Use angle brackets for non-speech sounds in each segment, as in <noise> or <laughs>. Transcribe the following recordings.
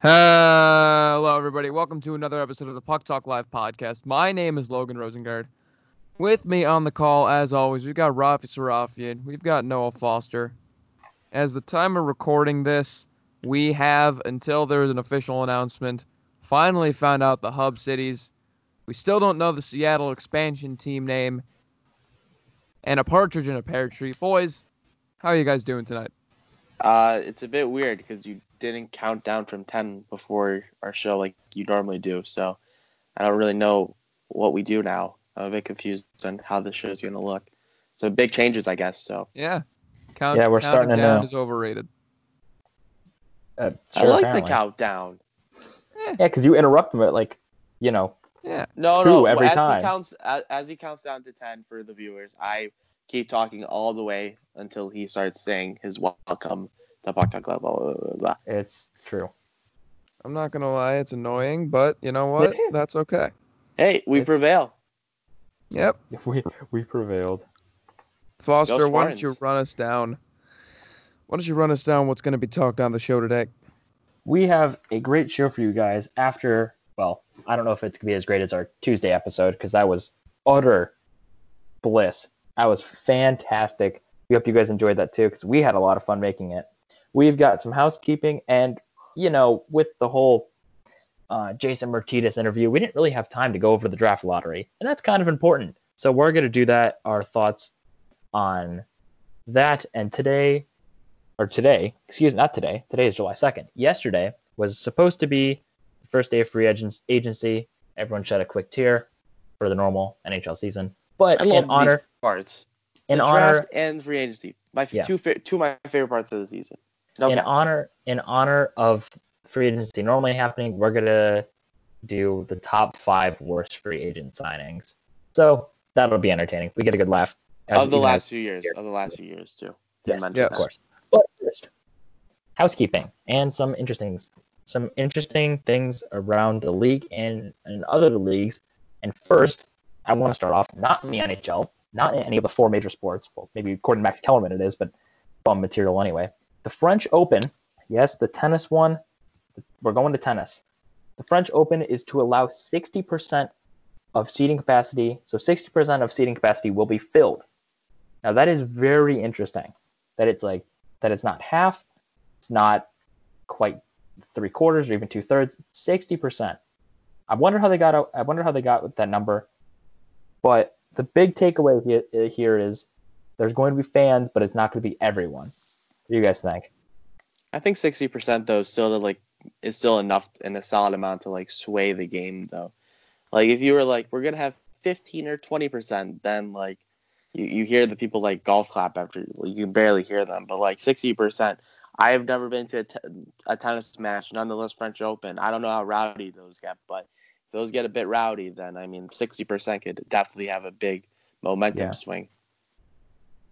Hello, everybody. Welcome to another episode of the Puck Talk Live podcast. My name is Logan Rosengard. With me on the call, as always, we've got Rafi Sarafian. We've got Noah Foster. As the time of recording this, we have, until there is an official announcement, finally found out the hub cities. We still don't know the Seattle expansion team name. And a partridge in a pear tree. Boys, how are you guys doing tonight? Uh, it's a bit weird because you didn't count down from 10 before our show like you normally do. So I don't really know what we do now. I'm a bit confused on how the show's going to look. So big changes, I guess. So Yeah. Count, Yeah, we're counting starting to down know. is overrated. Uh, I like apparently. the countdown. Yeah, because you interrupt him at like, you know, Yeah. No, Two no. every as time. he counts, as, as he counts down to 10 for the viewers, I keep talking all the way until he starts saying his welcome to Puck Talk Club. Blah, blah, blah, blah. it's true. I'm not gonna lie, it's annoying, but you know what? That's okay. Hey, we It's- prevail. Yep. <laughs> We we prevailed. Foster, why don't you run us down? Why don't you run us down what's gonna be talked on the show today? We have a great show for you guys after, well, I don't know if it's going to be as great as our Tuesday episode because that was utter bliss. That was fantastic. We hope you guys enjoyed that too because we had a lot of fun making it. We've got some housekeeping and, you know, with the whole uh, Jason Martinez interview, we didn't really have time to go over the draft lottery, and that's kind of important. So we're going to do that. Our thoughts on that, and today, or today, excuse me, not today. Today is July second. Yesterday was supposed to be the first day of free agency. Everyone shed a quick tear for the normal NHL season, but in honor, parts. in the honor, draft and free agency. My f- Yeah. two two of my favorite parts of the season. No in honor, in honor of free agency normally happening, we're gonna do the top five worst free agent signings. So that'll be entertaining. We get a good laugh. as- of the last as- few years. Of the last few years too. Yes, yes. of course. But first, housekeeping and some interesting, some interesting things around the league and, and other leagues. And first, I want to start off not in the NHL, not in any of the four major sports. Well, maybe according to Max Kellerman, it is, but bum material anyway. The French Open, yes, the tennis one. We're going to tennis. The French Open is to allow 60% of seating capacity. So 60% of seating capacity will be filled. Now that is very interesting. That it's like that it's not half, it's not quite three quarters or even two thirds, sixty percent. I wonder how they got. I wonder how they got with that number. But the big takeaway here is there's going to be fans, but it's not going to be everyone. What do you guys think? I think sixty percent though is still like is still enough and a solid amount to like sway the game though. Like if you were like we're gonna have fifteen or twenty percent, then like you, you hear the people like golf clap after you can barely hear them. But like sixty percent, I have never been to a, tennis match, nonetheless French Open. I don't know how rowdy those get, but if those get a bit rowdy, then I mean sixty percent could definitely have a big momentum Yeah. swing.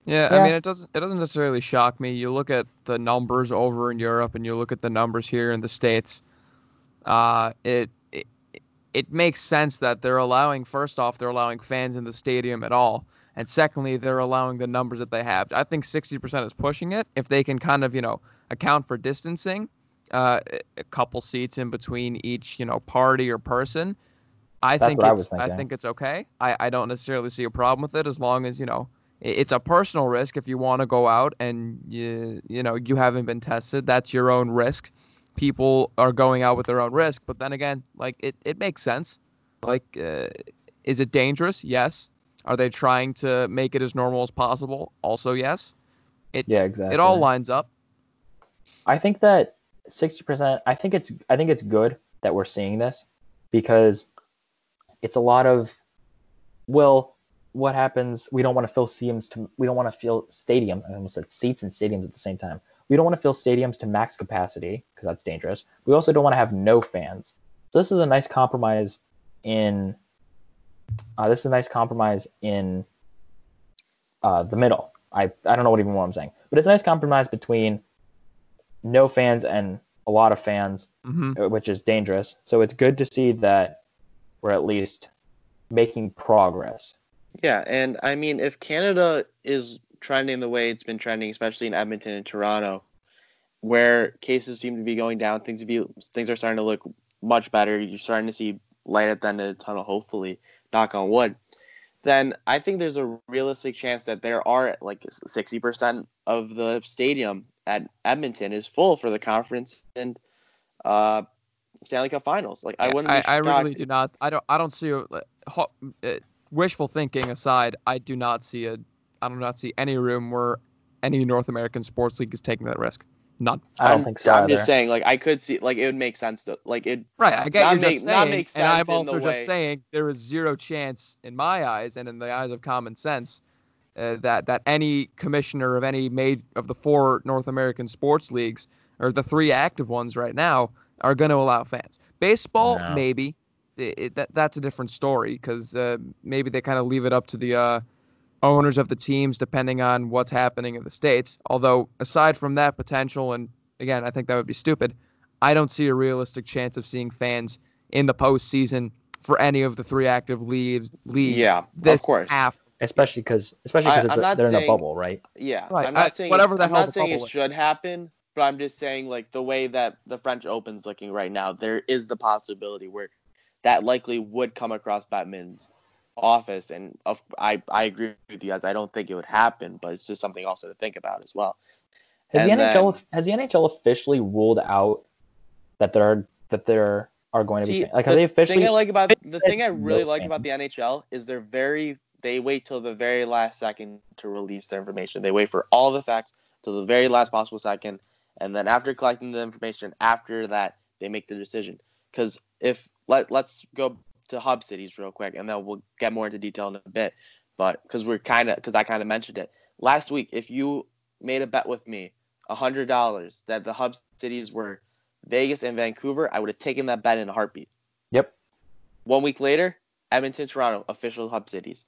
Yeah, Yeah. I mean it doesn't it doesn't necessarily shock me. You look at the numbers over in Europe and you look at the numbers here in the States. Uh it it, it makes sense that they're allowing first off, they're allowing fans in the stadium at all. And secondly, they're allowing the numbers that they have. I think 60% is pushing it. If they can kind of, you know, account for distancing, uh, a couple seats in between each, you know, party or person, I That's think what I it's I think it's okay. I, I don't necessarily see a problem with it as long as, you know, i- it's a personal risk if you want to go out and you you know, you haven't been tested, that's your own risk. People are going out with their own risk, but then again, like it, it makes sense. Like uh, is it dangerous? Yes. Are they trying to make it as normal as possible? Also, yes. Yeah, exactly. It all lines up. I think that sixty percent. I think it's. I think it's good that we're seeing this because it's a lot of. Well, what happens? We don't want to fill stadiums to. We don't want to fill stadium. I almost said seats and stadiums at the same time. We don't want to fill stadiums to max capacity because that's dangerous. We also don't want to have no fans. So this is a nice compromise in. Uh, this is a nice compromise in uh, the middle. I, I don't know what even what I'm saying, but it's a nice compromise between no fans and a lot of fans, hmm uh, which is dangerous. So it's good to see that we're at least making progress. Yeah, and I mean, if Canada is trending the way it's been trending, especially in Edmonton and Toronto, where cases seem to be going down, things be things are starting to look much better. You're starting to see light at the end of the tunnel. Hopefully, knock on wood. Then I think there's a realistic chance that there are like 60% of the stadium at Edmonton is full for the conference and uh, Stanley Cup Finals. Like I wouldn't. I, I really do not. I don't. I don't see. Uh, wishful thinking aside, I do not see a. I do not see any room where any North American sports league is taking that risk. None. I don't I'm- think so I'm either. just saying, like I could see, like it would make sense to, like it. Right. I get Not you make- just not saying, make and I'm also just way- saying there is zero chance in my eyes and in the eyes of common sense uh, that that any commissioner of any made of the four North American sports leagues or the three active ones right now are going to allow fans. Baseball, No. maybe. It, it- that that's a different story because uh, maybe they kind of leave it up to the uh, owners of the teams depending on what's happening in the states. Although aside from that potential, and again, I think that would be stupid. I don't see a realistic chance of seeing fans in the postseason for any of the three active leagues. leagues Yeah, of this course. half. especially because especially I- because I'm not they're in a bubble, right? Yeah, Right, I'm not I- saying whatever it's- the I'm hell not the saying it bubble should happen, but I'm just saying like the way that the French Open's looking right now, there is the possibility where that likely would come across Bettman's office, and of, I I agree with you guys. I don't think it would happen, but it's just something also to think about as well. Has the NHL then- has the NHL officially ruled out that there are that there are going to See, be like the have they officially thing I like about the thing I no really like about the NHL is they're very they wait till the very last second to release their information. They wait for all the facts till the very last possible second, and then after collecting the information, after that they make the decision. Because if let let's go to hub cities real quick, and then we'll get more into detail in a bit. But because we're kind of because I kind of mentioned it last week, if you made a bet with me, a hundred dollars that the hub cities were Vegas and Vancouver, I would have taken that bet in a heartbeat. Yep. One week later, Edmonton, Toronto, official hub cities.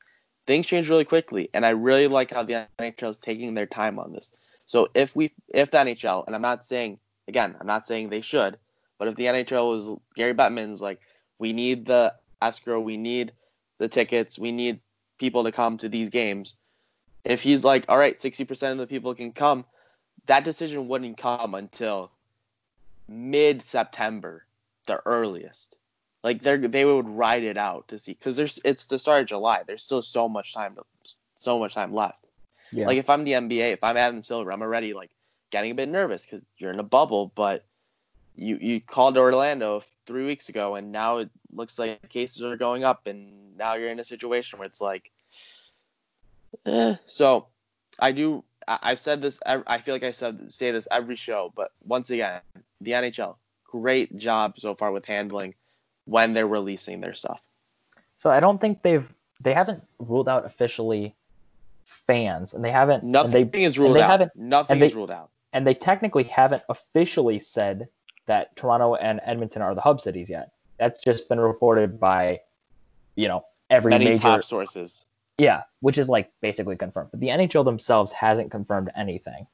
Things change really quickly, and I really like how the NHL is taking their time on this. So if we, if the NHL, and I'm not saying again, I'm not saying they should, but if the NHL was Gary Bettman's like, we need the escrow, we need the tickets, we need people to come to these games. If he's like, all right, 60% of the people can come, that decision wouldn't come until mid September, the earliest. Like they they would ride it out to see because there's it's the start of July. There's still so much time to so much time left. Yeah. Like if I'm the NBA, if I'm Adam Silver, I'm already like getting a bit nervous because you're in a bubble. But you you called Orlando three weeks ago, and now it looks like cases are going up, and now you're in a situation where it's like, eh. so I do. I, I've said this. I feel like I said say this every show, but once again, the NHL, great job so far with handling when they're releasing their stuff. So I don't think they've they haven't ruled out officially fans, and they haven't Nothing they is ruled they out. haven't- Nothing and they- is ruled out. and they technically haven't officially said that Toronto and Edmonton are the hub cities yet. That's just been reported by, you know, every Many major top sources. yeah, which is like basically confirmed. But the NHL themselves hasn't confirmed anything.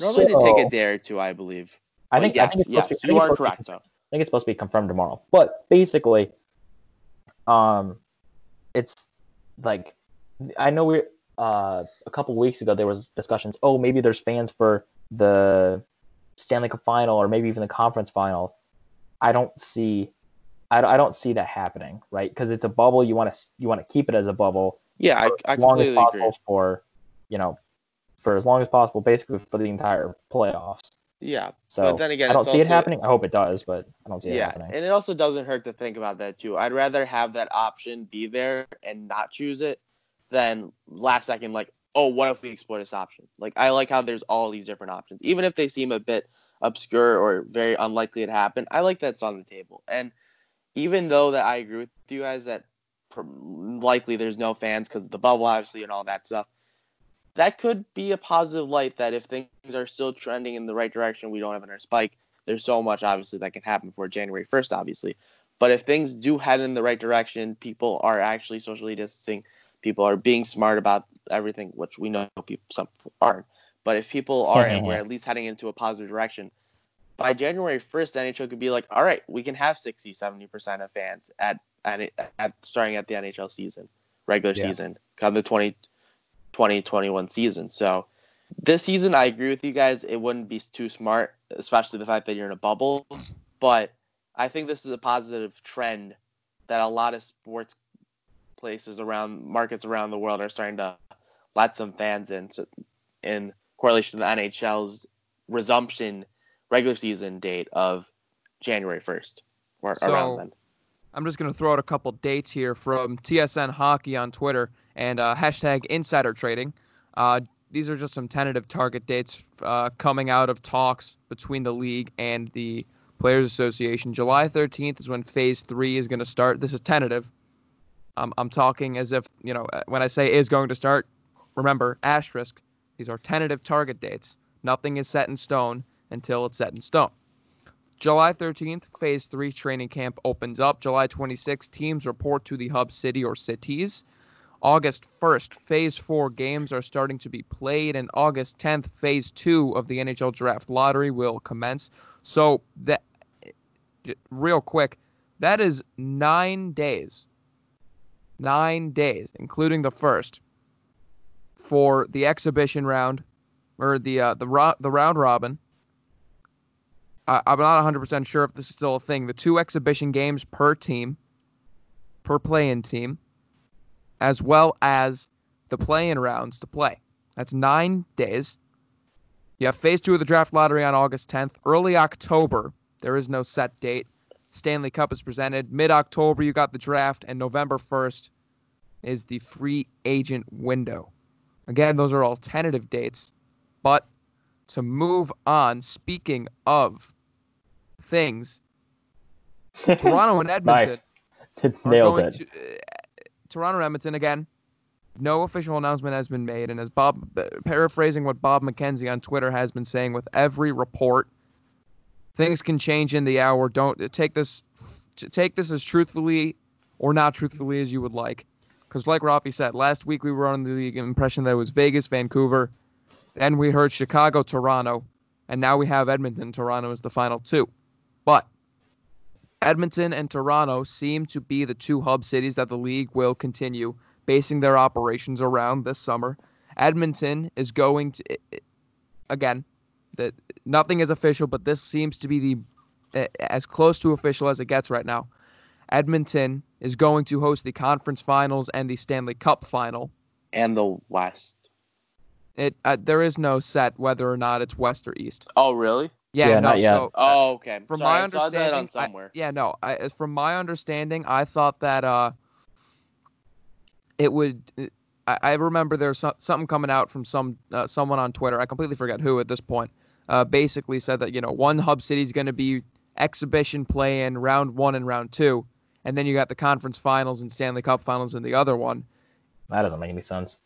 Normally So, they take a day or two, I believe. I think, yes, I think it's yes, be, you are to be correct. I think it's supposed to be confirmed tomorrow. But basically, um, it's like I know we uh a couple weeks ago there was discussions. Oh, maybe there's fans for the Stanley Cup final or maybe even the conference final. I don't see, I, don't- I don't see that happening, right? Because it's a bubble. You want to you want to keep it as a bubble Yeah, I, I as long as completely possible agree. for, you know, for as long as possible, basically for the entire playoffs. Yeah, So but then again, I don't see it happening. I hope it does, but I don't see it Yeah, happening. and it also doesn't hurt to think about that too. I'd rather have that option be there and not choose it than last second like, oh, what if we explore this option? Like I like how there's all these different options, even if they seem a bit obscure or very unlikely to happen. I like that's on the table, and even though that I agree with you guys that likely there's no fans because of the bubble, obviously, and all that stuff. That could be a positive light that if things are still trending in the right direction, we don't have another spike there's so much obviously that can happen before January 1st, obviously. But if things do head in the right direction, people are actually socially distancing, people are being smart about everything, which we know people some aren't. But if people are and we're at least heading into a positive direction, by January 1st, NHL could be like, all right, we can have 60, 70% of fans at, at, at starting at the NHL season, regular Yeah. season, come the 20, 2021 season. So this season, I agree with you guys. It wouldn't be too smart especially the fact that you're in a bubble. But I think this is a positive trend that a lot of sports places around markets around the world are starting to let some fans in. So, in correlation to the NHL's resumption regular season date of January 1st or So- around then. I'm just going to throw out a couple dates here from TSN Hockey on Twitter and uh, hashtag Insider Trading. Uh, these are just some tentative target dates uh, coming out of talks between the league and the Players Association. July 13th is when Phase Three is going to start. This is tentative. Um, I'm talking as if you know uh, when I say is going to start. Remember asterisk. These are tentative target dates. Nothing is set in stone until it's set in stone. July 13th, Phase 3 training camp opens up. July 26th, teams report to the hub city or cities. August 1st, Phase 4 games are starting to be played. And August 10th, Phase 2 of the NHL Draft Lottery will commence. So, that, real quick, that is nine days. Nine days, including the first, for the exhibition round, or the uh, the ro- the round robin, I, I'm not 100% sure if this is still a thing. The two exhibition games per team, per play-in team, as well as the play-in rounds to play. That's nine days. You have phase two of the draft lottery on August 10th. Early October, there is no set date. Stanley Cup is presented. Mid October, you got the draft, and November 1st is the free agent window. Again, those are all tentative dates. But to move on, speaking of things, <laughs> Toronto and Edmonton nice. <laughs> Nailed it. To, uh, Toronto and Edmonton again. No official announcement has been made, and as Bob, uh, paraphrasing what Bob McKenzie on Twitter has been saying, with every report, things can change in the hour. Don't take this, take this as truthfully or not truthfully as you would like, because like Rafi said, last week we were under the impression that it was Vegas, Vancouver, then we heard Chicago, Toronto, and now we have Edmonton, Toronto is the final two. But Edmonton and Toronto seem to be the two hub cities that the league will continue basing their operations around this summer. Edmonton is going to again that nothing is official, but this seems to be the as close to official as it gets right now. Edmonton is going to host the conference finals and the Stanley Cup final. And the West. It uh, there is no set whether or not it's west or east. Oh, really? Yeah, Yeah, no, not yet. So, uh, Oh, okay. from Sorry, my I saw that understanding, on I- yeah, no. I, as from my understanding, I thought that uh, it would. I, I remember there's so, something coming out from some uh, someone on Twitter. I completely forget who at this point. Uh, basically said that you know one hub city is going to be exhibition play in round one and round two, and then you got the conference finals and Stanley Cup finals in the other one. That doesn't make any sense.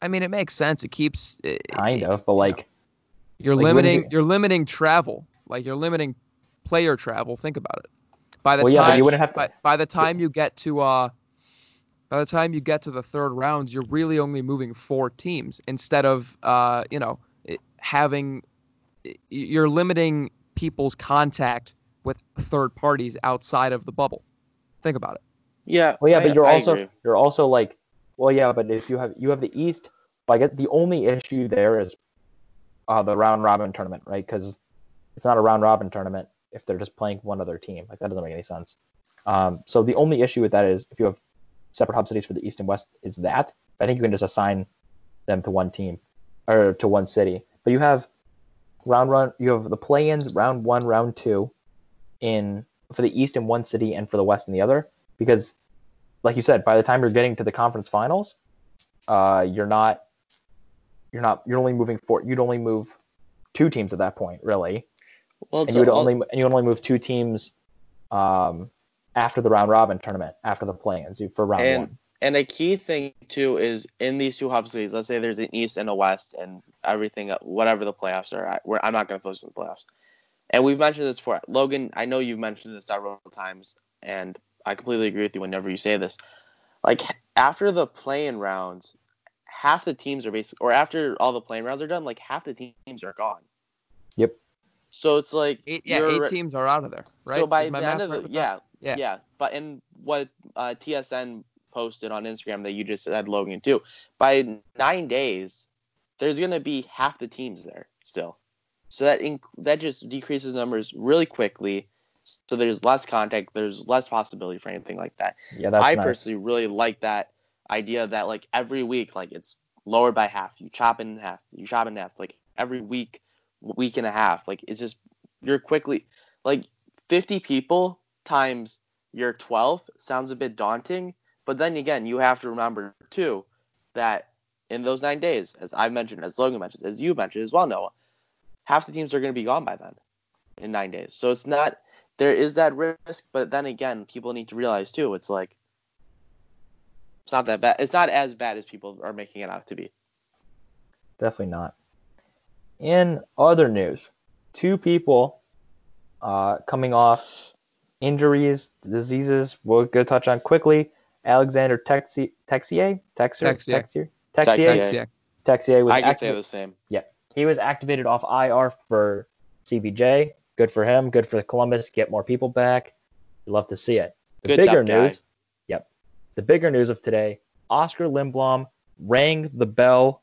I mean, it makes sense. It keeps it, Kind of, but like, You're Like, limiting you- you're limiting travel. Like you're limiting player travel. Think about it. By the well, yeah, time but you wouldn't have to. by, by the time you get to uh by the time you get to the third rounds, you're really only moving four teams instead of uh, you know, having you're limiting people's contact with third parties outside of the bubble. Think about it. Yeah. Well, yeah, I- but you're I also agree. you're also like, well, yeah, but if you have you have the East, like it- the only issue there is uh, the round robin tournament, right? Because it's not a round robin tournament if they're just playing one other team. Like that doesn't make any sense. Um, so the only issue with that is if you have separate hub cities for the East and West, is that. I think you can just assign them to one team or to one city. But you have round run, you have the play-ins round one, round two, in for the East in one city and for the West in the other. Because, like you said, by the time you're getting to the conference finals, uh, you're not, you're not, you're only moving four. You'd only move two teams at that point, really, Well, and you would only and you only move two teams, um, after the round robin tournament, after the play-ins for round And- one. And a key thing too is in these two hub cities. Let's say there's an East and a West, and everything, whatever the playoffs are. I, where I'm not going to focus on the playoffs. And we've mentioned this before. Logan, I know you've mentioned this several times, and I completely agree with you whenever you say this. Like after the play-in rounds, half the teams are basically, or after all the play-in rounds are done, like half the teams are gone. Yep. So it's like Eight, yeah, eight teams are out of there, right? so by the end of the yeah. Yeah. yeah, But in what uh, TSN posted on Instagram that you just said, Logan, too, by nine days, there's gonna be half the teams there still. So that inc- that just decreases numbers really quickly. So there's less contact, there's less possibility for anything like that. Yeah, that's I nice. personally really like that idea that like every week, like it's lowered by half. You chop it in half. You chop it in half. Like every week, week and a half. Like it's just you're quickly like 50 people times your 12 sounds a bit daunting. But then again, you have to remember too that in those nine days, as I mentioned, as Logan mentioned, as you mentioned as well, Noah, half the teams are going to be gone by then in nine days. So it's not there is that risk, but then again, people need to realize too, it's like it's not that bad. It's not as bad as people are making it out to be. Definitely not. In other news, two people uh, coming off injuries, diseases. Going to touch on quickly. Alexander Texier, Texier, Texier, Texier. Texier, Texier. Texier, was I could acti- say the same. Yeah, he was activated off IR for CBJ. Good for him. Good for Columbus. Get more people back. You love to see it. The Good bigger depth guy. news. Yep. The bigger news of today. Oskar Lindblom rang the bell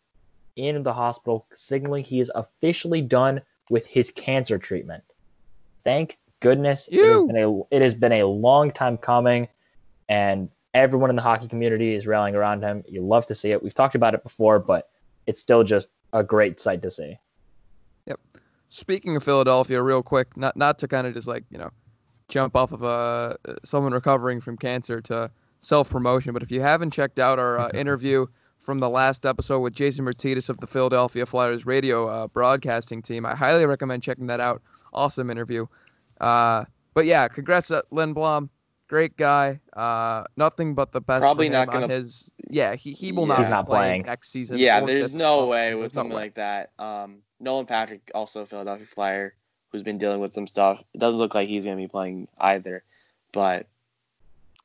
in the hospital, signaling he is officially done with his cancer treatment. Thank goodness. It has, You. been a, it has been a long time coming, and everyone in the hockey community is rallying around him. You love to see it. We've talked about it before, but it's still just a great sight to see. Yep. Speaking of Philadelphia, real quick, not not to kind of just like you know jump off of uh, someone recovering from cancer to self promotion, but if you haven't checked out our uh, <laughs> interview from the last episode with Jason Martinez of the Philadelphia Flyers radio uh, broadcasting team, I highly recommend checking that out. Awesome interview. Uh, but yeah, congrats to Lindblom. Great guy. Uh, nothing but the best. Probably for not him on gonna- his. Yeah, he, he will Yeah. not. He's be not playing. next season. Yeah, there's no way with something like that. Um, Nolan Patrick, also a Philadelphia Flyer, who's been dealing with some stuff. It doesn't look like he's gonna be playing either. But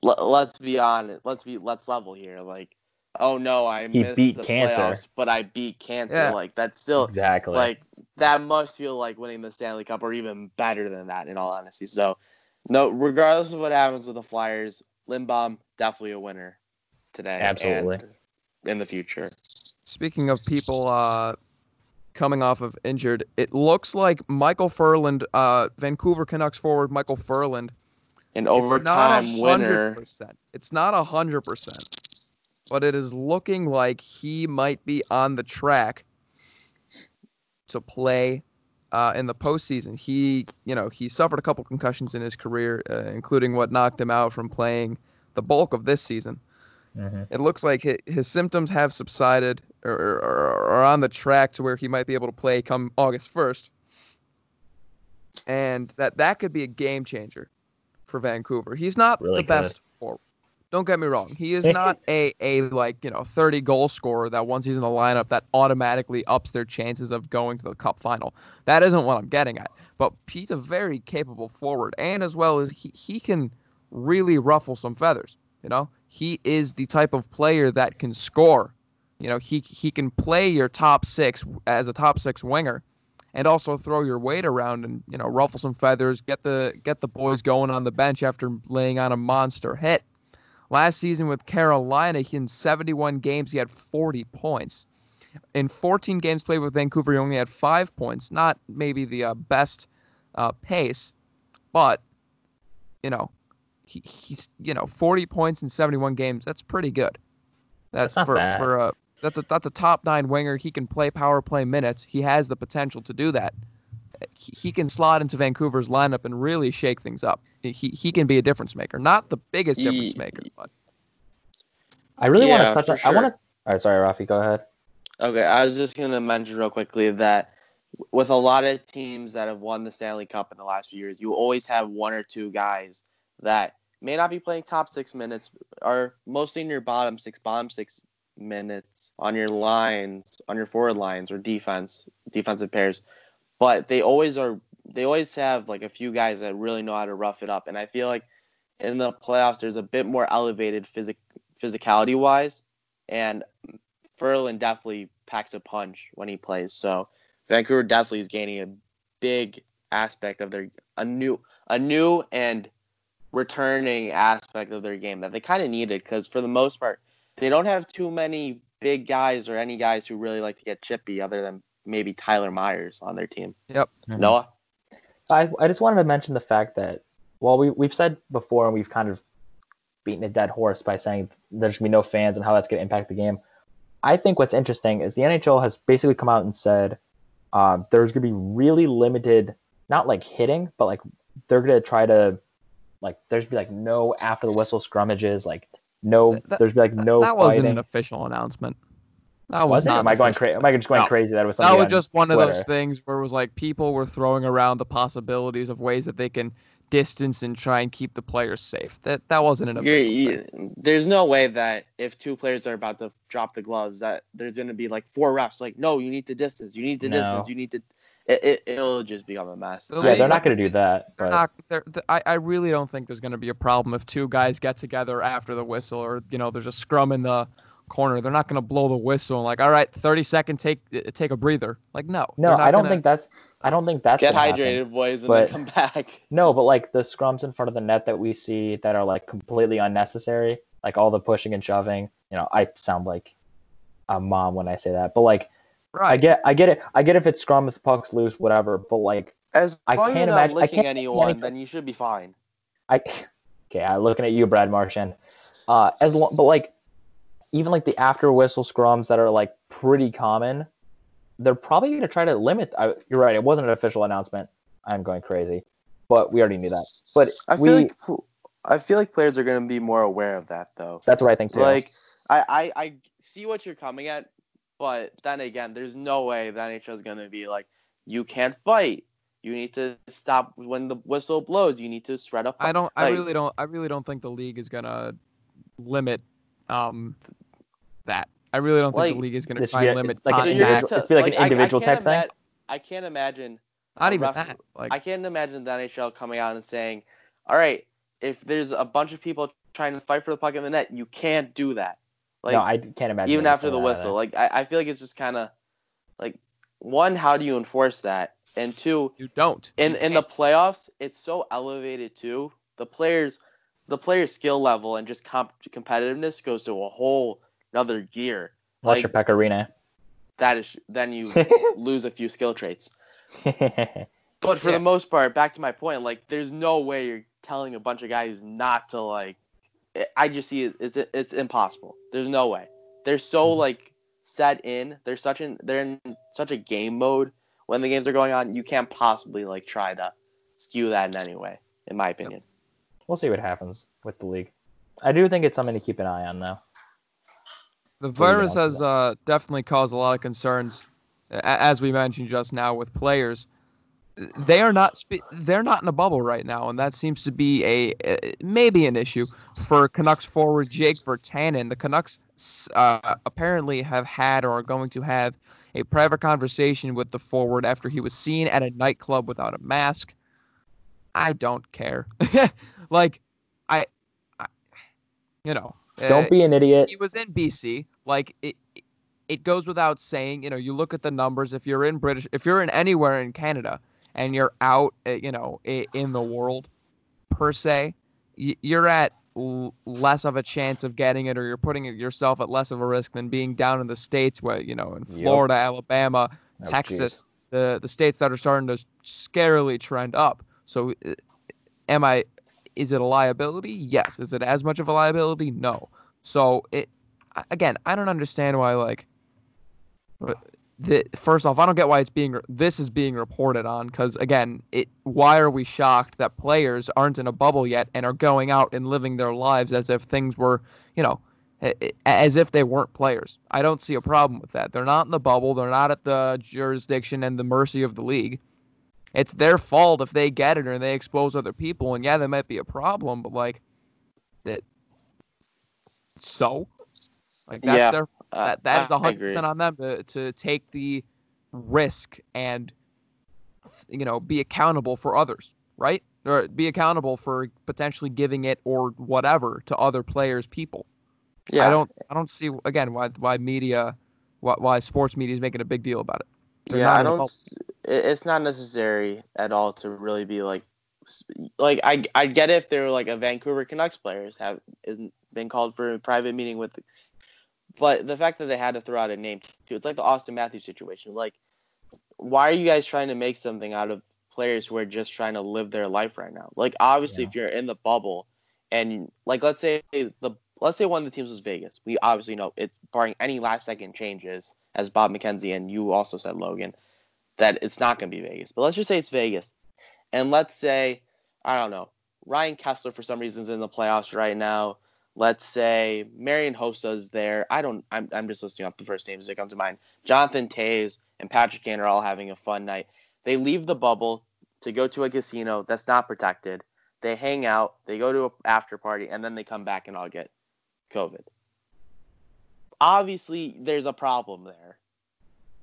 l- let's be honest. Let's be let's level here. Like, oh no, I He missed beat the cancer. playoffs, but I beat cancer. Yeah. Like that's still exactly. like that must feel like winning the Stanley Cup, or even better than that. In all honesty, so no, regardless of what happens with the Flyers, Lindblom definitely a winner today. Absolutely. and in the future. Speaking of people uh, coming off of injured, it looks like Micheal Ferland, uh, Vancouver Canucks forward Micheal Ferland, An it's not a overtime hundred winner. percent. It's not a hundred percent, but it is looking like he might be on the track to play uh, in the postseason. He, you know, he suffered a couple concussions in his career, uh, including what knocked him out from playing the bulk of this season. Mhm. It looks like hi- his symptoms have subsided or, or, or are on the track to where he might be able to play come August 1st. And that that could be a game changer for Vancouver. He's not Really the could. best forward. Don't get me wrong. He is not a, a like, you know, 30 goal scorer that once he's in the lineup that automatically ups their chances of going to the cup final. That isn't what I'm getting at. But he's a very capable forward and as well as he, he can really ruffle some feathers. You know, he is the type of player that can score. You know, he he can play your top six as a top six winger, and also throw your weight around and you know ruffle some feathers, get the get the boys going on the bench after laying on a monster hit. Last season with Carolina, he in 71 games he had 40 points. In 14 games played with Vancouver, he only had five points. Not maybe the uh, best uh, pace, but you know he, he's you know 40 points in 71 games. That's pretty good. That's, That's for bad. for a that's a that's a top nine winger. He can play power play minutes. He has the potential to do that. He, he can slot into Vancouver's lineup and really shake things up. He he can be a difference maker. Not the biggest difference maker, but I really Yeah, want to touch for on. I want to. All right, sorry, Rafi, go ahead. Okay, I was just gonna mention real quickly that with a lot of teams that have won the Stanley Cup in the last few years, you always have one or two guys that may not be playing top six minutes, are mostly in your bottom six, bottom six minutes on your lines, on your forward lines or defense, defensive pairs, but they always are. They always have like a few guys that really know how to rough it up, and I feel like in the playoffs there's a bit more elevated physic physicality wise, and Ferland definitely packs a punch when he plays. So Vancouver definitely is gaining a big aspect of their a new a new and returning aspect of their game that they kind of needed because for the most part they don't have too many big guys or any guys who really like to get chippy other than maybe Tyler Myers on their team. Yep. Mhm. Noah. I, I just wanted to mention the fact that, well, we, we've said before and we've kind of beaten a dead horse by saying there's going to be no fans and how that's going to impact the game. I think what's interesting is the NHL has basically come out and said um, there's going to be really limited, not like hitting, but like they're going to try to, like, there's be like no after the whistle scrummages, like no, That- there's be like no that wasn't an official announcement. That was Was not. Am I going crazy? Am I just going No. crazy that was That was just one of those things where it was like people were throwing around the possibilities of ways that they can distance and try and keep the players safe. That that wasn't an You're, official you, there's no way that if two players are about to drop the gloves, that there's going to be like four reps. Like, no, you need to distance. You need to No. distance. You need to. It, it, it'll just become a mess. They'll Yeah, be- they're not going to do that. They're But not. They're, th- I, I really don't think there's going to be a problem if two guys get together after the whistle, or you know, there's a scrum in the corner. They're not going to blow the whistle and like, all right, 30 second, take uh, take a breather. Like, no. no, not I don't gonna- think that's. I don't think that's Get gonna happen. hydrated, boys, and but- then come back. <laughs> No, but like the scrums in front of the net that we see that are like completely unnecessary, like all the pushing and shoving. You know, I sound like a mom when I say that, but like I Right. get, I get it, I get if it's scrum if the puck's loose, whatever. But like As I long can't you're imagine- not I licking can't anyone, anything- then you should be fine. I, <laughs> okay, I'm looking at you, Brad Marchand. Uh, as long, but like even like the after whistle scrums that are like pretty common, they're probably going to try to limit. I, you're right, it wasn't an official announcement. I'm going crazy, but we already knew that. But I we, feel like I feel like players are going to be more aware of that, though. that's what I think too. Like, I, I, I see what you're coming at, but then again, there's no way the NHL is going to be like, you can't fight. You need to stop when the whistle blows. You need to shred up. I don't. I really don't. I really don't think the league is gonna limit um that. I really don't think Like, the league is gonna try be and limit like an contact. you're individual- gonna it'd be like an I- I individual can't type thing? I can't imagine. Not even ref- that. Like, I can't imagine the NHL coming out and saying, "All right, if there's a bunch of people trying to fight for the puck in the net, you can't do that." Like no, I can't imagine. even after the whistle. either. Like I, I feel like it's just kind of like one, how do you enforce that? And two, you don't. in You in the can't. playoffs, it's so elevated too. The players, the players' skill level and just comp- competitiveness goes to a whole another gear. unless like- you're Pecorino. That is, then you <laughs> lose a few skill traits. <laughs> But for Yeah. the most part, back to my point, like there's no way you're telling a bunch of guys not to like. I- I just see it, it's it's impossible. There's no way. They're so Mhm. like set in. They're such in they're in such a game mode when the games are going on. You can't possibly like try to skew that in any way, in my opinion. we'll see what happens with the league. I do think it's something to keep an eye on, though. The Before we get virus has uh, definitely caused a lot of concerns, as we mentioned just now with players. They are not spe- they're not in a bubble right now, and that seems to be a, a maybe an issue for Canucks forward Jake Virtanen. The Canucks uh, apparently have had or are going to have a private conversation with the forward after he was seen at a nightclub without a mask. I don't care. <laughs> like, I, I, you know, Don't uh, be an idiot. he was in BC. Like it, it goes without saying. You know, you look at the numbers. If you're in British, if you're in anywhere in Canada and you're out, uh, you know, in the world, per se, you're at less of a chance of getting it, or you're putting yourself at less of a risk than being down in the states, where you know, in Yep. Florida, Alabama, Oh, Texas, jeez. the the states that are starting to scarily trend up. So, uh, am I? Is it a liability? Yes. Is it as much of a liability? No. So it again, I don't understand why like the first off, I don't get why it's being this is being reported on because again, it why are we shocked that players aren't in a bubble yet and are going out and living their lives as if things were, you know, as if they weren't players. I don't see a problem with that. They're not in the bubble. They're not at the jurisdiction and the mercy of the league. It's their fault if they get it or they expose other people. And yeah, there might be a problem, but like that. So, like that's Yeah, their Uh, that that is I- I hundred percent on them to to take the risk and you know be accountable for others, right? Or be accountable for potentially giving it or whatever to other players, people. Yeah, I don't I don't see again why why media why, why sports media is making a big deal about it. They're yeah, I don't. It- It's not necessary at all to really be like, like I I get it if they're like a Vancouver Canucks players have isn't been called for a private meeting with, the, but the fact that they had to throw out a name too, it's like the Auston Matthews situation. Like why are you guys trying to make something out of players who are just trying to live their life right now? Like obviously, Yeah. if you're in the bubble, and like let's say the let's say one of the teams was Vegas, we obviously know it barring any last second changes, as Bob McKenzie and you also said Logan, that it's not going to be Vegas. But let's just say it's Vegas, and let's say I don't know Ryan Kesler for some reason is in the playoffs right now. Let's say Marian Hossa's there. I don't. I'm, I'm just listing off the first names that come to mind. Jonathan Toews and Patrick Kane are all having a fun night. They leave the bubble to go to a casino that's not protected. They hang out. They go to an after party, and then they come back and all get COVID. Obviously, there's a problem there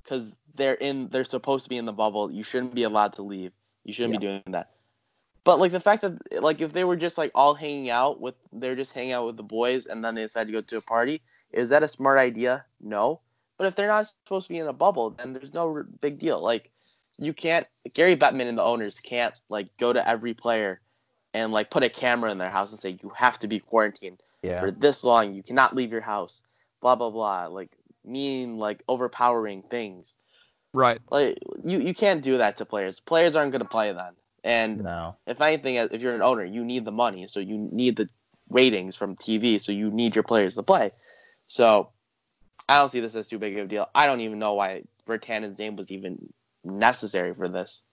because they're in. They're supposed to be in the bubble. You shouldn't be allowed to leave. You shouldn't be doing that. But like the fact that like if they were just like all hanging out with they're just hanging out with the boys and then they decide to go to a party, is that a smart idea? No. But if they're not supposed to be in a bubble, then there's no r- big deal. Like you can't Gary Bettman and the owners can't like go to every player and like put a camera in their house and say you have to be quarantined Yeah. for this long. You cannot leave your house. Blah blah blah. Like mean like overpowering things. Right. Like you you can't do that to players. Players aren't going to play then. And No. if anything, uh, if you're an owner, you need the money, so you need the ratings from TV, so you need your players to play. So I don't see this as too big of a deal. I don't even know why Virtanen's name was even necessary for this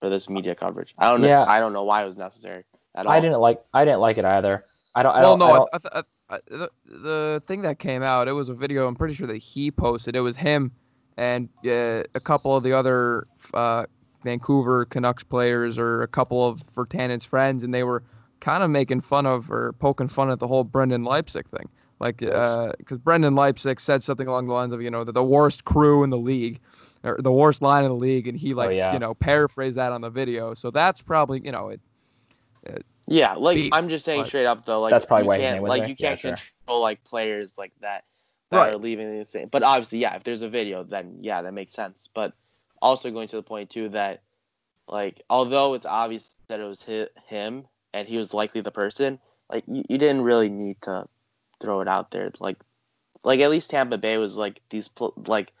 for this media coverage. I don't know. Yeah. I don't know why it was necessary at all. I didn't like. I didn't like it either. I don't. I well, don't. no, I don't- I, I, The, the thing that came out, it was a video. I'm pretty sure that he posted. It was him and uh, a couple of the other uh, Vancouver Canucks players or a couple of Virtanen's friends, and they were kind of making fun of or poking fun at the whole Brendan Leipsic thing. Like, because Brendan Leipsic said something along the lines of, you know, the, the worst crew in the league, or the worst line in the league, and he like, yeah. you know, paraphrased that on the video. So that's probably, you know, it. Yeah, like I'm just saying straight up though, like That's probably you why can't, like there. you can't sure. control like players like that that Right. are leaving the same. But obviously, yeah, if there's a video, then yeah, that makes sense. But also going to the point too that like although it's obvious that it was hi- him and he was likely the person, like you, you didn't really need to throw it out there. Like like at least Tampa Bay was like these pl- like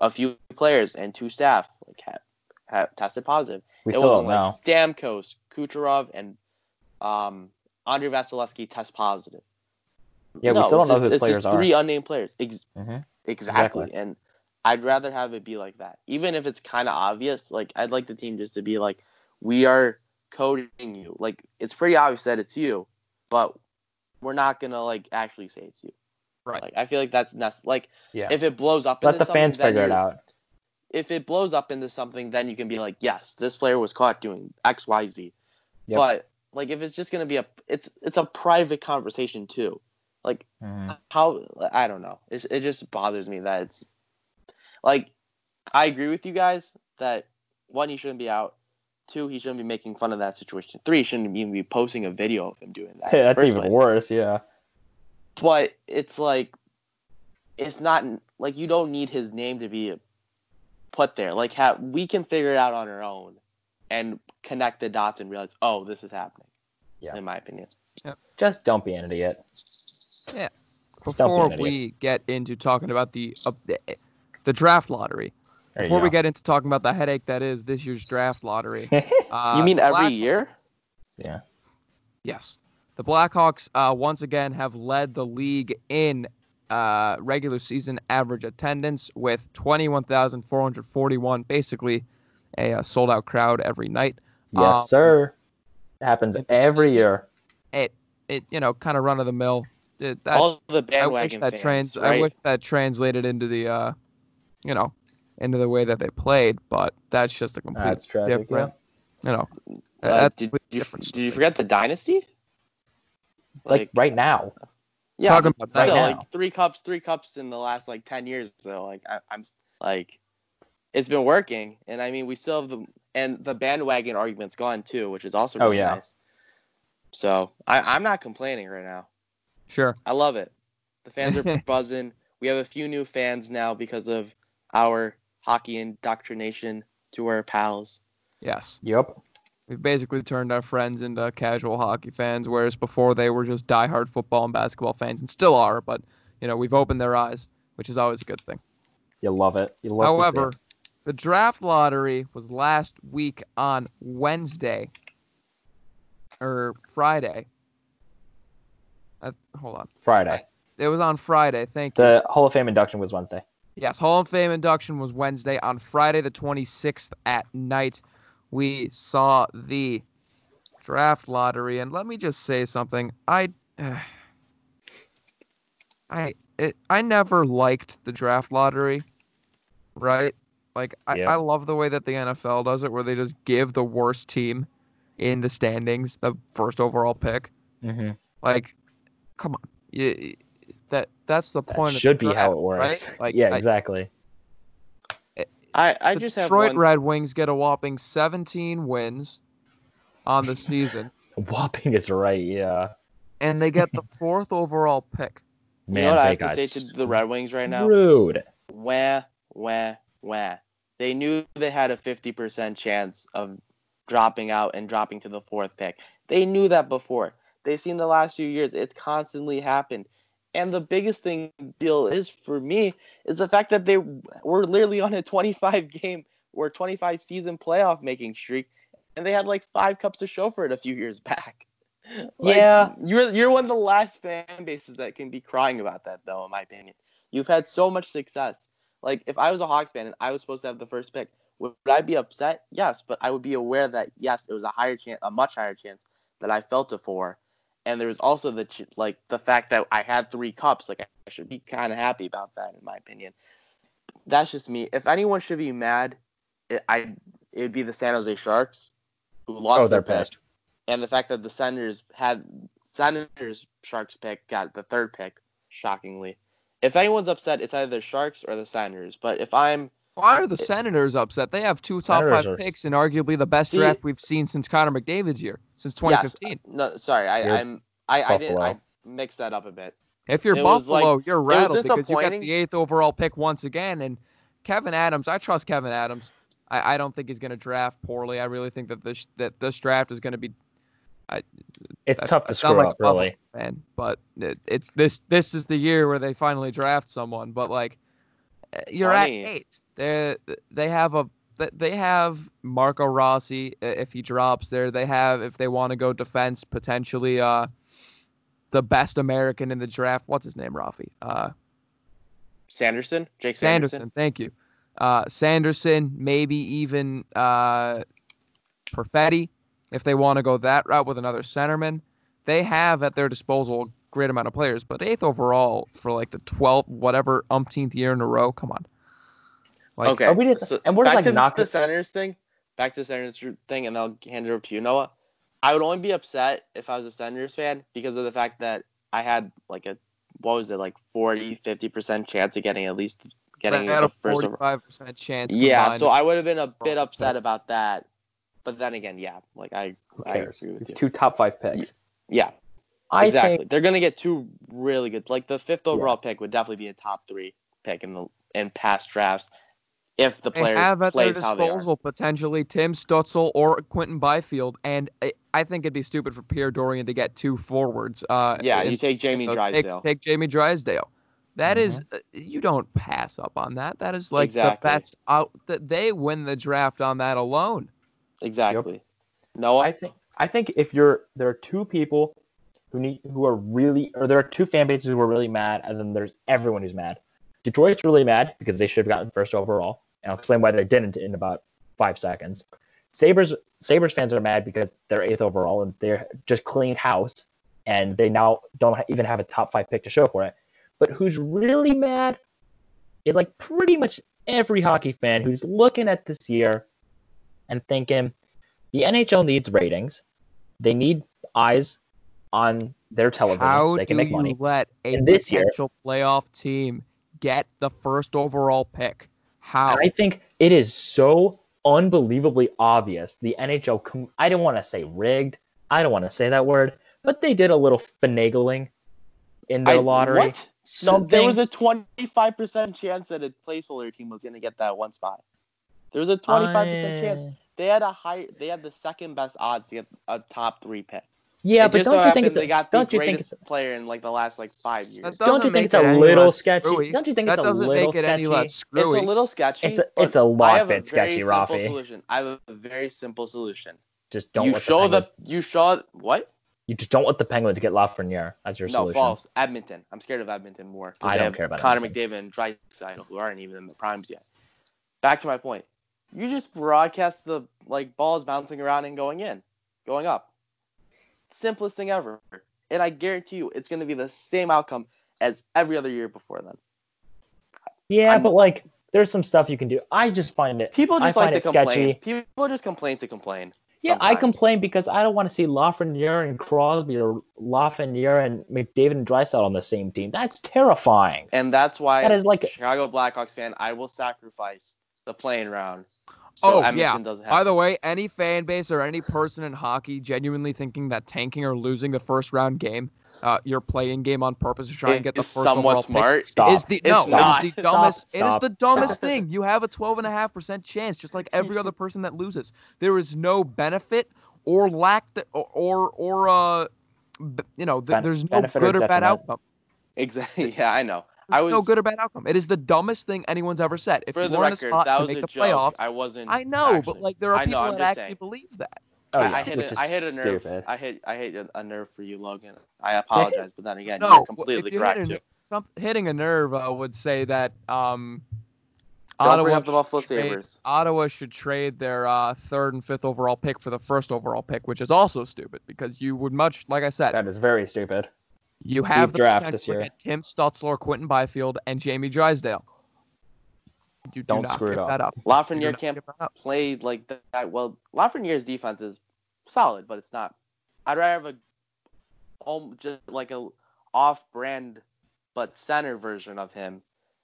a few players and two staff like had, had tested positive. we It still wasn't don't know. like Stamkos, Kucherov, and um, Andrei Vasilevskiy test positive. Yeah, we still don't know just- who those it's players just are. Three unnamed players. Ex- Mhm. exactly. Exactly. And I'd rather have it be like that, even if it's kind of obvious. Like I'd like the team just to be like, we are coding you. Like it's pretty obvious that it's you, but we're not gonna like actually say it's you. Right. Like I feel like that's nec- like Yeah. if it blows up. Let into the fans figure it out. if it blows up into something, then you can be like, yes, this player was caught doing X, Y, Z. Yep. But like, if it's just gonna be a, it's it's a private conversation too. Like Mhm. how I don't know. It's, it just bothers me that it's like I agree with you guys that one he shouldn't be out. Two, he shouldn't be making fun of that situation. Three, he shouldn't even be posting a video of him doing that. <laughs> the That's even place. worse. Yeah. But it's like, it's not like you don't need his name to be put there. Like, ha- we can figure it out on our own and connect the dots and realize, oh, this is happening. Yeah. In my opinion. Just don't be an idiot. Just don't be Before idiot. we get into talking about the uh, the, the draft lottery, There you before we get into talking about the headache that is this year's draft lottery, <laughs> uh, you mean every Black- year? yeah. Yes. The Blackhawks uh, once again have led the league in uh, regular season average attendance with 21,441, basically a uh, sold out crowd every night. Yes, Um, sir. It happens in every season- year. It, it you know, kind of run of the mill. That, All the bandwagon I wish that fans, trans right? I wish that translated into the uh, you know, into the way that they played, but that's just a complete That's tragic. Yeah. you know. Uh, that's did, a you, different did you forget the dynasty? Like, right now. yeah, Talking about right still, now. like three cups, three cups in the last like ten years. So like I, I'm like, it's been working, and I mean we still have the and the bandwagon argument's gone too, which is also Oh, yeah. nice. So I, I'm not complaining right now. Sure. I love it. The fans are <laughs> buzzing. We have a few new fans now because of our hockey indoctrination to our pals. Yes. Yep. We've basically turned our friends into casual hockey fans, whereas before they were just diehard football and basketball fans, and still are. But you know, we've opened their eyes, which is always a good thing. You love it. You love to see However, it. The draft lottery was last week on Wednesday or Friday. Uh, hold on. Friday. It was on Friday. Thank you. The Hall of Fame induction was Wednesday. Yes, Hall of Fame induction was Wednesday. On Friday, the 26th at night, we saw the draft lottery. And let me just say something. I, <sighs> I, it, I never liked the draft lottery, right? Like, I, Yeah. I love the way that the NFL does it, where they just give the worst team in the standings the first overall pick. Mm-hmm. Like, come on, you, that that's the That point. of should the be how it works. right? Like, yeah, exactly. I, I the just have Detroit one. Red Wings get a whopping 17 wins on the season, <laughs> Whopping is right. Yeah. and they get the fourth overall pick. you Man, know what I they have to say to the Red Wings right now? Rude. Wah, wah, wah. They knew they had a 50% chance of dropping out and dropping to the fourth pick. They knew that before. They've seen the last few years. It's constantly happened. And the biggest thing deal is for me is the fact that they were literally on a 25 game or 25 season playoff making streak, and they had like five cups to show for it a few years back. <laughs> Like, Yeah. you're you're one of the last fan bases that can be crying about that, though, in my opinion. You've had so much success. Like if I was a Hawks fan and I was supposed to have the first pick, would I be upset? Yes, but I would be aware that yes, it was a higher chance, a much higher chance that I felt it for, and there was also the ch- like the fact that I had three cups. Like I should be kind of happy about that, in my opinion. That's just me. If anyone should be mad, it, I it would be the San Jose Sharks, who lost Oh, their pick, and the fact that the Senators had Senators Sharks pick got the third pick, shockingly. If anyone's upset, it's either the Sharks or the Senators. But if I'm Why are the Senators upset? They have two top Senators five are- picks and arguably the best See- draft we've seen since Connor McDavid's year, since yes, uh, 2015. no, sorry, I, You're I'm I, I did I mixed that up a bit. If you're It was Buffalo, like- you're was rattled because you got the eighth overall pick once again. And Kevyn Adams, I trust Kevyn Adams. I, I don't think he's going to draft poorly. I really think that this that this draft is going to be It's I- tough to sound screw like up, really. fan, but it, it's this this is the year where they finally draft someone. But like, uh, you're Funny. at eight. They they have a they have Marco Rossi if he drops there. They have if they want to go defense potentially uh the best American in the draft. What's his name, Rafi? Uh, Sanderson, Jake Sanderson. Sanderson. Thank you. Uh, Sanderson, maybe even uh, Perfetti, if they want to go that route with another centerman. They have at their disposal a great amount of players, but eighth overall for like the 12th, whatever umpteenth year in a row. Come on. Like, okay, Are we just- so and we're just, like, to knock- the Senators thing. Back to the Senators thing, and I'll hand it over to you, Noah. I would only be upset if I was a Senators fan because of the fact that I had like a what was it like 40 50 percent chance of getting at least getting they had a a first over. 45% chance. Yeah, so I would have been a bit upset about that. But then again, yeah, like I, I agree with you. Two top five picks. Yeah, I exactly. think They're gonna get two really good. Like the fifth Yeah. overall pick would definitely be a top three pick in the in past drafts if the player have at their plays how they are. disposal potentially Tim Stutzle or Quinton Byfield, and I, I think it'd be stupid for Pierre Dorion to get two forwards. Uh, Yeah, in- you take Jamie So Drysdale. Take, take Jamie Drysdale. That is, Mm-hmm. uh, you don't pass up on that. That is like Exactly. the best out. That they win the draft on that alone. Exactly. No, I think I think if you're there are two people who need who are really or there are two fan bases who are really mad, and then there's everyone who's mad. Detroit's really mad because they should have gotten first overall, and I'll explain why they didn't in about five seconds. Sabres Sabres fans are mad because they're eighth overall and they're just cleaned house, and they now don't even have a top five pick to show for it. But who's really mad is like pretty much every hockey fan who's looking at this year and thinking the NHL needs ratings. They need eyes on their television How so they do can make you money. let a And this year- potential playoff team get the first overall pick? How? I think it is so unbelievably obvious. The NHL, com- I don't want to say rigged. I don't want to say that word, but they did a little finagling in their I- lottery. What? Something. There was a twenty-five percent chance that a placeholder team was gonna get that one spot. There was a twenty-five percent chance. They had a high. They had the second best odds to get a top three pick. Yeah, it but don't so you think it's a, they got the don't you think greatest it's, player in like the last like five years. Don't you think it's a little sketchy? screwy. Don't you think That it's a doesn't little make it any sketchy? less It's a little sketchy. It's a- but it's a I lot have bit a very sketchy, simple Rafi. solution. I have a very simple solution. Just don't you let show the the you show what? you just don't let the Penguins get Lafreniere as your solution. No, solution. false. Edmonton. I'm scared of Edmonton more. I don't care about Connor Edmonton. McDavid and Draisaitl, who aren't even in the primes yet. Back to my point. You just broadcast the like balls bouncing around and going in, going up. Simplest thing ever. And I guarantee you, it's going to be the same outcome as every other year before then. Yeah, I'm- but like there's some stuff you can do. I just find it. People I just like find to complain. sketchy. People just complain to complain. Yeah, I complain because I don't want to see Lafreniere and Crosby or Lafreniere and McDavid and Drysdale on the same team. That's terrifying. And that's why, That is like- a Chicago Blackhawks fan, I will sacrifice the play-in round. So Oh, Edmonton yeah. doesn't have By the way, any fan base or any person in hockey genuinely thinking that tanking or losing the first round game, uh, your play-in game on purpose to try and get the first somewhat overall pick, smart. Stop. is the It's no, not. it is the Stop, dumbest. It is the dumbest stop. <laughs> thing. You have a 12.5% chance, just like every other person that loses. There is no benefit or lack the, or or, or uh, you know, th- Ben- there's no benefit or good or bad outcome. Exactly. <laughs> Yeah, I know. I There's no good or bad outcome. It is the dumbest thing anyone's ever said. If For you the were a record, spot that was make a the joke. playoffs, I wasn't. I know, but like there are I know, people I'm that actually saying. believe that. Oh, I, yeah, I hit which a, hit a nerve. stupid. I hit I hit a, a nerve for you, Logan. I apologize, but then again, No, you're completely if you correct hit too. a, some, hitting a nerve uh, would say that um, Don't Ottawa bring the should Buffalo trade- Sabres. Ottawa should trade their uh, third and fifth overall pick for the first overall pick, which is also stupid because you would much, like I said, That is very stupid. You have the draft this year. Tim Stutzle, Quinton Byfield, and Jamie Drysdale. You do Don't not screw it up. that up. You Lafreniere not can't up. play like that well. Lafreniere's defense is solid, but it's not. I'd rather have a um, just like a off-brand but center version of him,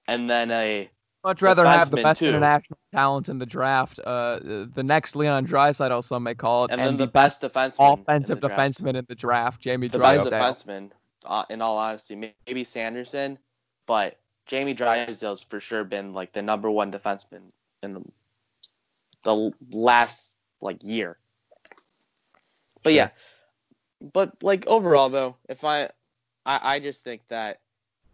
and then a Much rather have the best too. international talent in the draft, uh, the next Leon Draisaitl, some may call it, and, and, then the, the best defenseman, in offensive the defenseman in the draft, Jamie the best Drysdale. defenseman. Uh, in all honesty, maybe Sanderson, but Jamie Drysdale's for sure been like the number one defenseman in the, the last like year. But yeah, but like overall though, if I, I, I just think that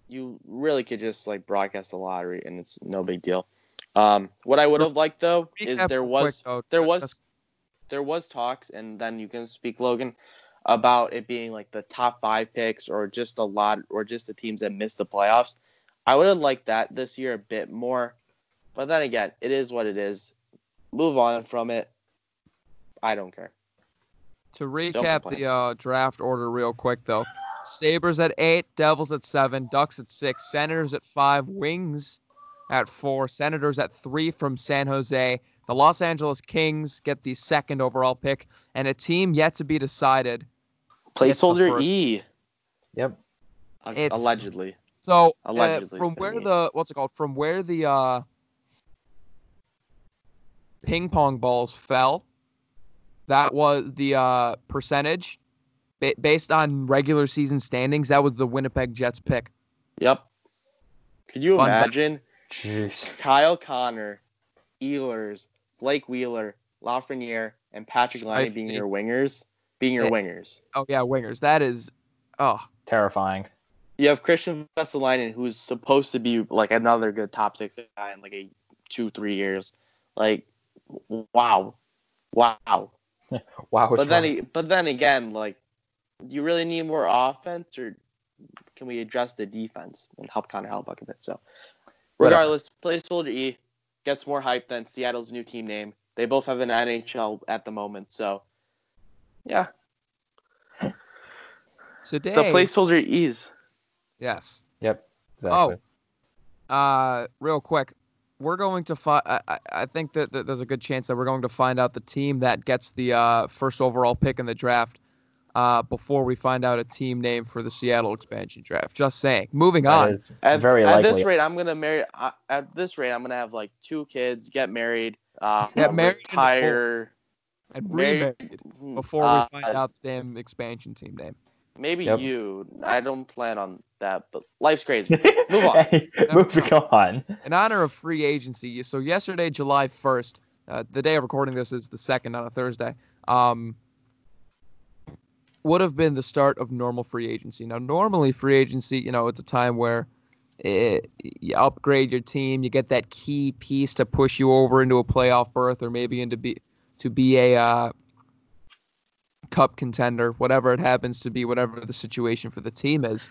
you really could just like broadcast the lottery and it's no big deal. Um, what I would have liked though is there was there was there was talks and then you can speak logan about it being like the top five picks or just a lot or just the teams that missed the playoffs i would have liked that this year a bit more but then again it is what it is move on from it i don't care To recap the uh, draft order real quick, though. Sabres at eight, Devils at seven, Ducks at six, Senators at five, Wings at four, Senators at three from San Jose. The Los Angeles Kings get the second overall pick, and a team yet to be decided. Placeholder e Yep. uh, It's- allegedly So uh, Allegedly, from where the what's it called? From where the uh, ping pong balls fell, that was the uh, percentage ba- based on regular season standings. That was the Winnipeg Jets pick. yep could you Fun imagine Jeez. kyle connor ehlers blake wheeler lafreniere and patrick I Laine being your wingers being your Yeah. wingers Oh yeah, wingers. That is, oh Terrifying. You have Kristian Vesalainen, who's supposed to be like another good top six guy in like a two, three years. Like, wow, wow. <laughs> Wow. But then, he, but then again, like, do you really need more offense, or can we address the defense and help Connor Hellebuyck a bit? So, Whatever. regardless, placeholder E gets more hype than Seattle's new team name. They both have an NHL at the moment, so yeah, today. the placeholder is. Yes. Yep. Exactly. Uh, real quick, we're going to find. I, I- I think that, that there's a good chance that we're going to find out the team that gets the uh, first overall pick in the draft. Uh, before we find out a team name for the Seattle expansion draft. Just saying. Moving That on. At, very at this rate, I'm gonna marry. Uh, at this rate, I'm gonna have like two kids, get married, uh, Get married retire. And married- remarried before uh, we find out the damn expansion team name. Maybe Yep. you. I don't plan on that, but life's crazy. <laughs> Move on. Hey, moving on. In honor of free agency, so yesterday, July 1st, uh, the day of recording this is the second on a Thursday. Um, would have been the start of normal free agency. Now, normally free agency, you know, it's a time where it, you upgrade your team, you get that key piece to push you over into a playoff berth or maybe into be to be a uh, cup contender, whatever it happens to be, whatever the situation for the team is.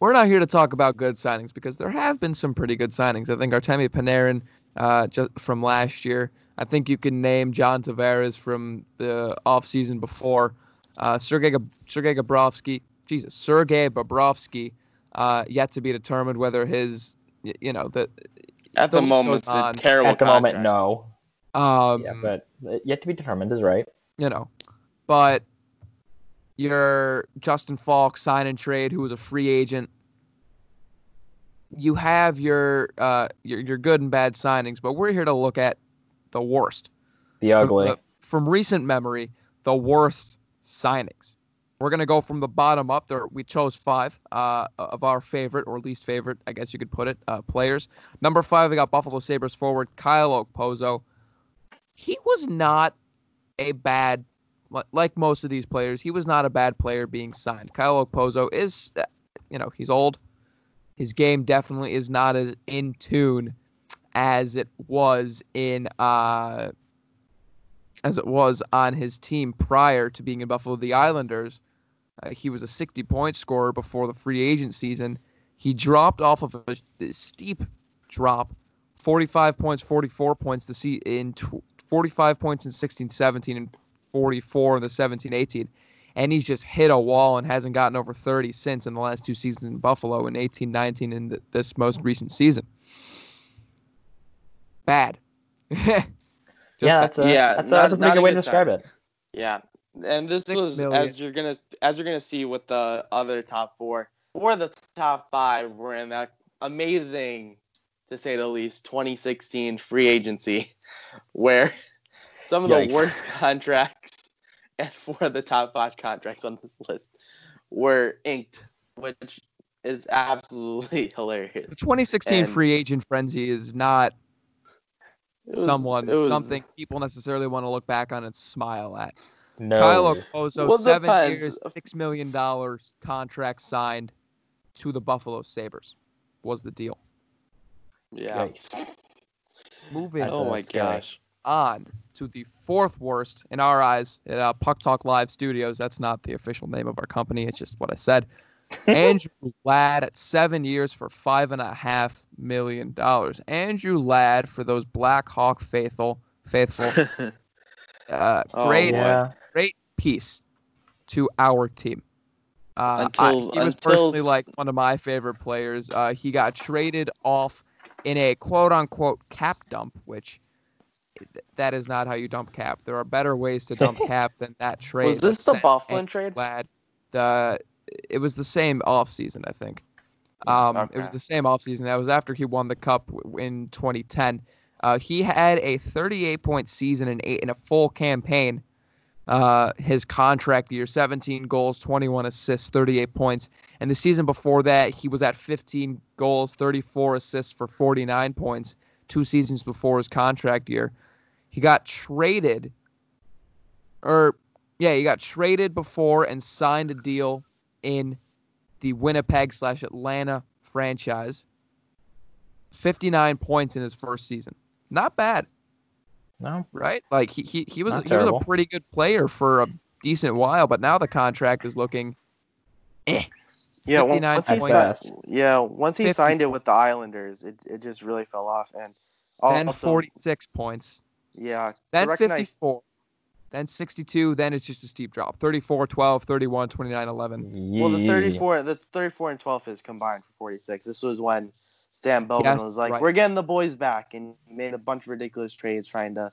We're not here to talk about good signings because there have been some pretty good signings. I think Artemi Panarin uh, just from last year. I think you can name John Tavares from the offseason before. Uh, Sergei, Sergei Bobrovsky, Jesus, Sergei Bobrovsky, uh, yet to be determined whether his, you know, the At the moment, goes it's a terrible At the contract. moment, no. Um, Yeah, but yet to be determined is right. you know, but your Justin Faulk sign and trade, who was a free agent. You have your uh your your good and bad signings, but we're here to look at the worst. The From ugly. the- From, recent memory, the worst signings. We're gonna go from the bottom up. There, we chose five uh, of our favorite or least favorite, I guess you could put it, uh, players. Number five, we got Buffalo Sabres forward Kyle Okposo. He was not a bad, like most of these players, he was not a bad player being signed. Kyle Okposo is, uh, you know, he's old. His game definitely is not as in tune as it was in uh as it was on his team prior to being in Buffalo the Islanders. Uh, he was a 60 point scorer before the free agent season. He dropped off of a, steep drop, 45 points, 44 points to see in tw- 45 points in 16 17 and 44 in the 17 18. And he's just hit a wall and hasn't gotten over 30 since in the last two seasons in Buffalo in 18 19 and th- this most recent season. Bad. <laughs> Yeah, that's a, Yeah, that's, not- a, that's a not pretty a good way to describe it. Yeah, and this Six was million. as you're gonna as you're gonna see with the other top four. Four of the top five were in that amazing, to say the least, 2016 free agency, <laughs> where <laughs> some of Yikes. the worst <laughs> contracts and four of the top five contracts on this list were inked, which is absolutely hilarious. The 2016 And- free agent frenzy is not was- someone was- something people necessarily want to look back on and smile at. No. Kyle Okposo, Well, seven depends. years, six million dollars contract signed to the Buffalo Sabres was the deal. Yeah. Yikes. Moving That's oh my scary. gosh. on to the fourth worst in our eyes at uh, Puck Talk Live Studios. That's not the official name of our company. It's just what I said. <laughs> Andrew Ladd at seven years for five and a half million dollars. Andrew Ladd for those Black Hawk faithful, faithful, <laughs> uh, Oh, great, boy. Yeah. great piece to our team. Uh, Until- I, he was until- personally like one of my favorite players. Uh, he got traded off in a quote unquote cap dump, which that is not how you dump cap. There are better ways to dump <laughs> cap than that trade. Was this the Byfuglien trade? Ladd. The it was the same offseason, I think. Um, It was the same offseason. That was after he won the cup in 2010. Uh, he had a 38 point season in eight in a full campaign. Uh, his contract year, 17 goals, 21 assists, 38 points. And the season before that, he was at 15 goals, 34 assists for 49 points. Two seasons before his contract year, he got traded, or yeah, he got traded before and signed a deal in the Winnipeg slash Atlanta franchise. 59 points in his first season. Not bad, No. right? Like he he, he was Not he was a pretty good player for a decent while, but now the contract is looking eh. Yeah, on- 59 once he signed, yeah, once he 50. signed it with the Islanders, it, it just really fell off. And Then 46 points. yeah, Then recognize- 54. Then 62. Then it's just a steep drop. 34, 12, 31, 29, 11. well, the 34, the 34 and 12 is combined for 46. This was when Stan Bowman Yes, was like, right. "We're getting the boys back," and he made a bunch of ridiculous trades trying to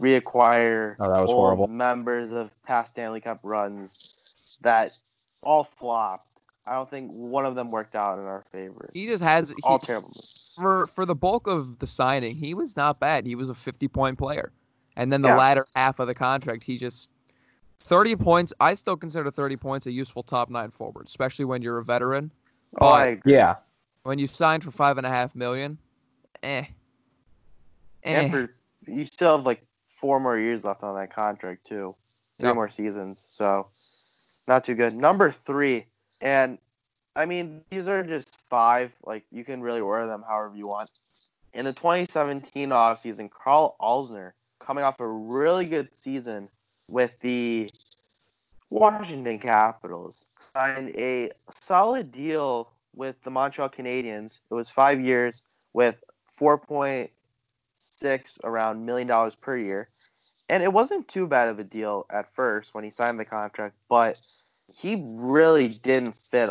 reacquire Oh, that was old horrible. members of past Stanley Cup runs that all flopped. I don't think one of them worked out in our favor. He just has he, all terrible. for for the bulk of the signing, he was not bad. He was a 50 point player. And then the Yeah. latter half of the contract, he just 30 points. I still consider 30 points a useful top nine forward, especially when you're a veteran. Oh, I agree. Yeah. When you signed for five and a half million, eh. Eh. And for you still have like four more years left on that contract too, three Yep. more seasons. So not too good. Number three, and I mean these are just five. Like you can really order them however you want. In the 2017 offseason, Karl Alzner, coming off a really good season with the Washington Capitals, signed a solid deal with the Montreal Canadiens. It was five years with 4.6 around million dollars per year. And it wasn't too bad of a deal at first when he signed the contract, but he really didn't fit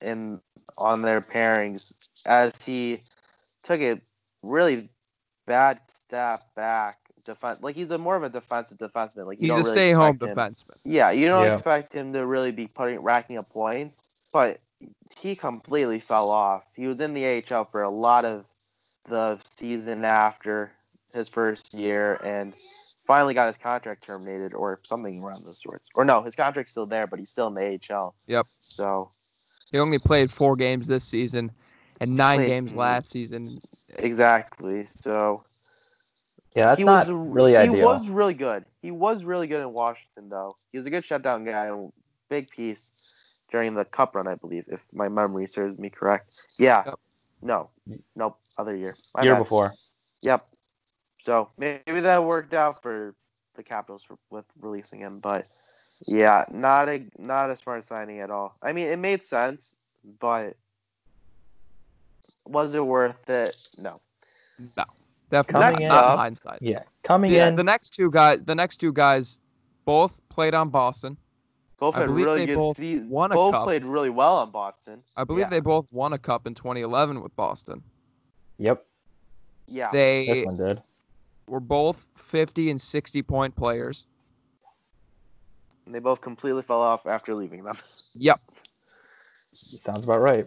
in on their pairings as he took a really bad step back defense like he's a more of a defensive defenseman like you He's don't a really stay home expect him- defenseman. yeah, you don't Yeah. expect him to really be putting racking up points, but he completely fell off. He was in the AHL for a lot of the season after his first year and finally got his contract terminated or something around those sorts. Or no, his contract's still there, but he's still in the AHL. Yep. So He only played four games this season and nine Played- games last season. exactly. So Yeah, that's he not was really he ideal. was really good. He was really good in Washington though. He was a good shutdown guy and big piece during the cup run, I believe, if my memory serves me correct. Yeah. Yep. No. Nope. Other year. My Year bad. before. Yep. So maybe that worked out for the Capitals for with releasing him, but yeah, not a not a smart signing at all. I mean, it made sense, but was it worth it? No. No, definitely Coming not, not in- in hindsight. Yeah, coming Yeah, in. the next two guys, the next two guys, both played on Boston. Both I had believe really they good both se- won both cup. played really well on Boston. I believe Yeah. they both won a cup in 2011 with Boston. yep, Yeah. They this one did. were both 50 and 60 point players. And they both completely fell off after leaving them. <laughs> Yep. Sounds about right.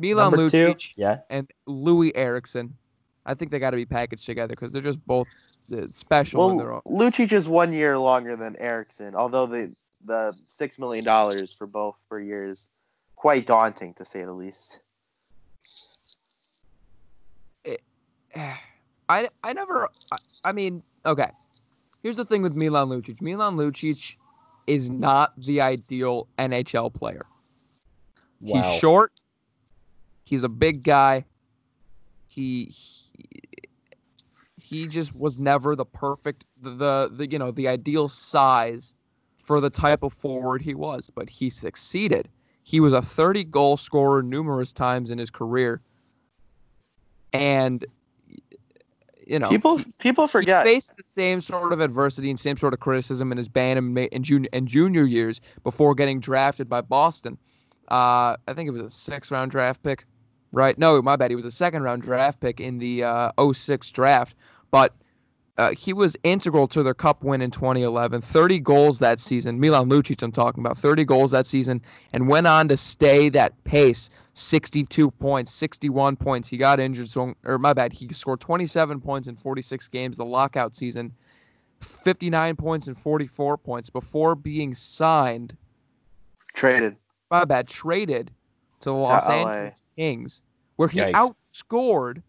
Milan Number two, Lucic yeah, and Loui Eriksson. I think they got to be packaged together because they're just both uh, special in their own. Lucic is one year longer than Eriksson, although the the six million dollars for both per year is quite daunting to say the least. It, <sighs> I I never. I, I mean, okay. Here's the thing with Milan Lucic. Milan Lucic is not the ideal NHL player. wow. He's short. He's a big guy. He, he he just was never the perfect the, the the you know the ideal size for the type of forward he was, but he succeeded. He was a 30 goal scorer numerous times in his career. And you know, people people forget. he faced the same sort of adversity and same sort of criticism in his band and, junior, and junior years before getting drafted by Boston. Uh, I think it was a six round draft pick, right? No, my bad. He was a second round draft pick in the uh, 06 draft, but uh, he was integral to their cup win in 2011. 30 goals that season. Milan Lucic, I'm talking about. 30 goals that season, and went on to stay that pace. 62 points, 61 points. He got injured, so or my bad. He scored 27 points in 46 games the lockout season, 59 points and 44 points before being signed. Traded. My bad, traded to the Los LA. Angeles Kings, where he Yikes. outscored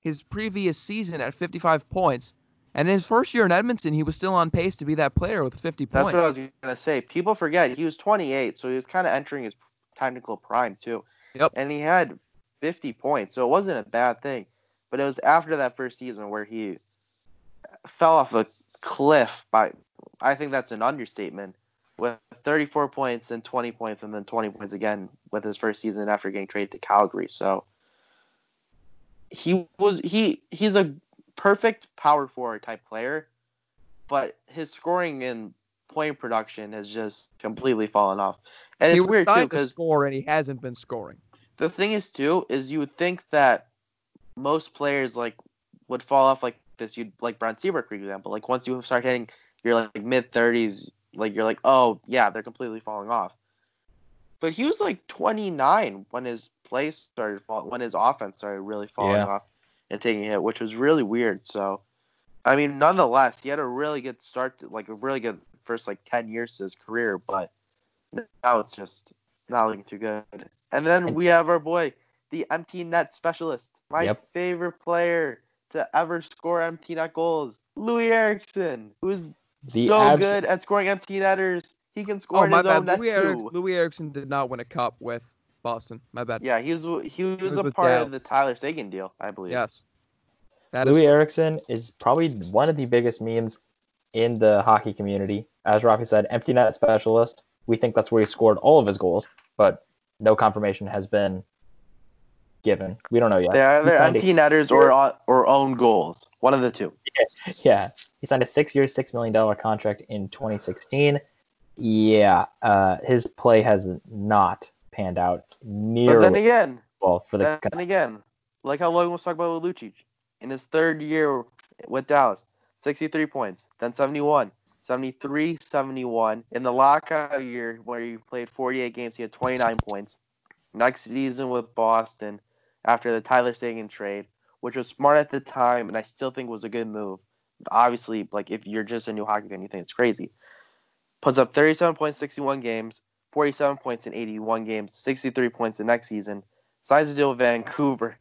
his previous season at 55 points. And in his first year in Edmonton, he was still on pace to be that player with 50 That's points. That's what I was gonna say. People forget he was 28, so he was kind of entering his technical prime too. Yep. And he had 50 points, so it wasn't a bad thing. But it was after that first season where he fell off a cliff. By I think that's an understatement. With 34 points and 20 points, and then 20 points again with his first season after getting traded to Calgary. So he was he he's a perfect power forward type player, but his scoring and point production has just completely fallen off. And he it's weird too trying to because score, and he hasn't been scoring. the thing is too is you would think that most players like would fall off like this. You'd like Brent Seabrook, for example. Like once you start hitting your like mid thirties, like you're like, oh yeah, they're completely falling off. But he was like 29 when his play started fall- when his offense started really falling Yeah. off and taking a hit, which was really weird. So, I mean, nonetheless, he had a really good start, to, like a really good first like 10 years to his career. But now it's just not looking too good. And then we have our boy, the empty net specialist, my Yep. favorite player to ever score empty net goals, Loui Eriksson, who's The so abs- good at scoring empty netters. he can score Oh, in my his bad. own net Louis, too. Eric- Loui Eriksson did not win a cup with Boston. My bad. Yeah, he was he was, was a part Gal. of the Tyler Seguin deal, I believe. Yes. That is Loui Eriksson is probably one of the biggest memes in the hockey community. As Rafi said, empty net specialist. We think that's where he scored all of his goals, but no confirmation has been given. We don't know yet. They're either signed a- empty netters or or own goals. One of the two. <laughs> Yeah, he signed a six-year, six million dollar contract in 2016. Yeah, uh, his play has not panned out But then again, well for the then again, like how Logan was talking about with Lucic. In his third year with Dallas, 63 points, then 71, 73, 71. In the lockout year where he played 48 games, he had 29 points. Next season with Boston, after the Tyler Seguin trade, which was smart at the time, and I still think was a good move. But obviously, like if you're just a new hockey fan, you think it's crazy. Puts up 37 points, 61 games, 47 points in 81 games, 63 points the next season. Signs a deal with Vancouver,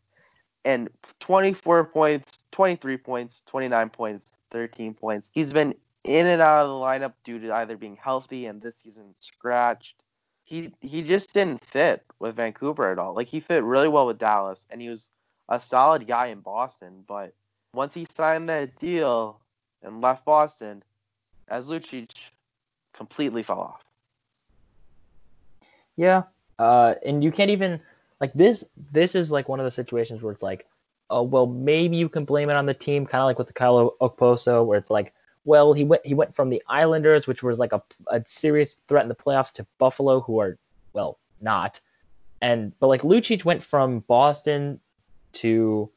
and 24 points, 23 points, 29 points, 13 points. He's been in and out of the lineup due to either being healthy and this season scratched. He he just didn't fit with Vancouver at all. Like he fit really well with Dallas, and he was a solid guy in Boston. But once he signed that deal and left Boston, as Lucic completely fell off. Yeah, uh, and you can't even like this. This is like one of the situations where it's like, oh well, maybe you can blame it on the team, kind of like with the Kyle Okposo, where it's like, well, he went he went from the Islanders, which was like a, a serious threat in the playoffs, to Buffalo, who are well not, and but like Lucic went from Boston to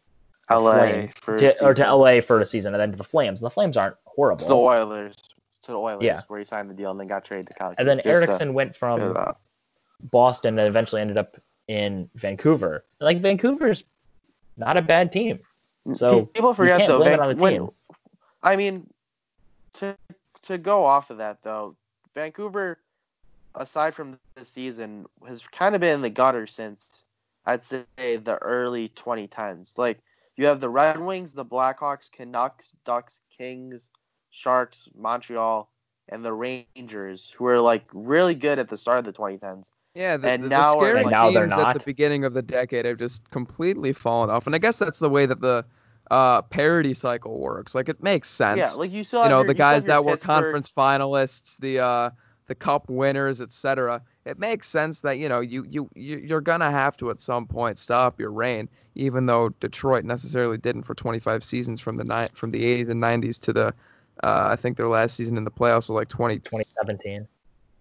LA Flames, for to, or to. LA for a season, and then to the Flames. And the Flames aren't horrible. to the Oilers. To the Oilers, Yeah. where he signed the deal and then got traded to Cali. and then Just to- Eriksson went from That. Boston and eventually ended up in Vancouver. Like Vancouver's not a bad team. So, people forget though. Van- on the when- team. I mean, to to go off of that though, Vancouver, aside from this season, has kind of been in the gutter since I'd say the early 2010s. Like you have the Red Wings, the Blackhawks, Canucks, Ducks, Kings, Sharks, Montreal, and the Rangers, who were like really good at the start of the 2010s. Yeah, the, And the, now the scary And now they're teams at not. the beginning of the decade have just completely fallen off, and I guess that's the way that the uh, parity cycle works. Like it makes sense. Yeah, like you still you know your- the you guys your that were conference finalists, the uh, the cup winners, etc. It makes sense that you know you you you- you're gonna have to at some point stop your reign, even though Detroit necessarily didn't for 25 seasons from the ni- from the 80s and 90s to the uh, I think their last season in the playoffs was like 20 2017.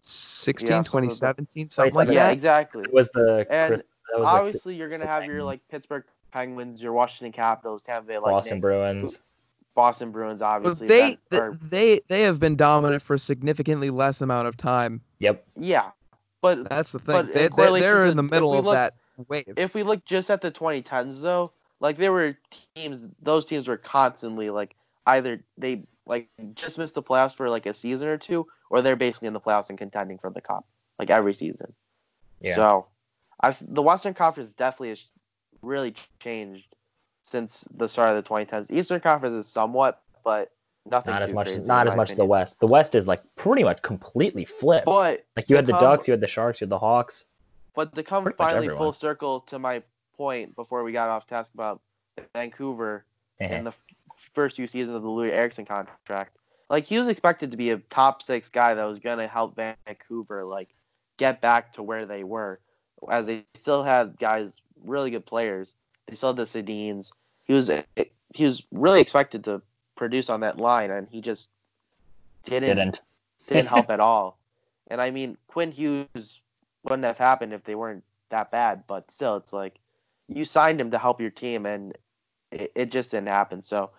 Yeah, so the- 2017, something like that. Yeah, exactly. It was the And Chris, that was like the Obviously, you're gonna have your like Pittsburgh Penguins, your Washington Capitals, Tampa Bay Boston Bruins. Boston Bruins. But Obviously, they that are- they they have been dominant for a significantly less amount of time. Yep. yeah. But That's the thing. They, they, they're in the middle we of look- that wave. if we look just at the 2010s, though, like there were teams, those teams were constantly like either they like just missed the playoffs for like a season or two, or they're basically in the playoffs and contending for the cup like every season. Yeah. So, I the Western Conference definitely has really changed since the start of the 2010s. Eastern Conference is somewhat, but nothing Not as much. Not as much as the. West. The West is like pretty much completely flipped. But like you had the come- Ducks, you had the Sharks, you had the Hawks. But to come Pretty finally full circle to my point before we got off task about Vancouver in the first few seasons of the Loui Eriksson contract, like he was expected to be a top six guy that was going to help Vancouver like get back to where they were, as they still had guys really good players. They still had the Sedins. He was he was really expected to produce on that line, and he just didn't Didn't. didn't help <laughs> at all. And I mean, Quinn Hughes wouldn't have happened if they weren't that bad, but still, it's like you signed him to help your team, and it, it just didn't happen. So,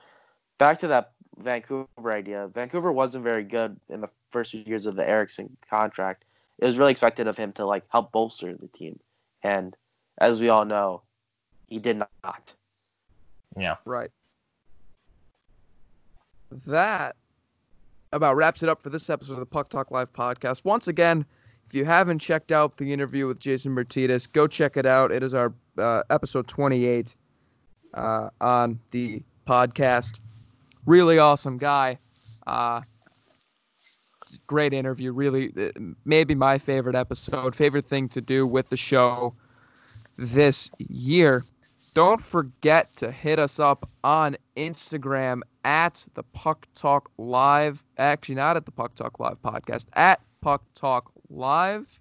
back to that Vancouver idea. Vancouver wasn't very good in the first few years of the Eriksson contract. It was really expected of him to like help bolster the team, and as we all know, he did not. Yeah. Right. That about wraps it up for this episode of the Puck Talk Live podcast. Once again, if you haven't checked out the interview with Jason Martinez, go check it out. It is our uh, episode 28 uh, on the podcast. Really awesome guy. Uh, great interview. Really, uh, maybe my favorite episode, favorite thing to do with the show this year. Don't forget to hit us up on Instagram at the Puck Talk Live. Actually, not at the Puck Talk Live podcast, at Puck Talk Live.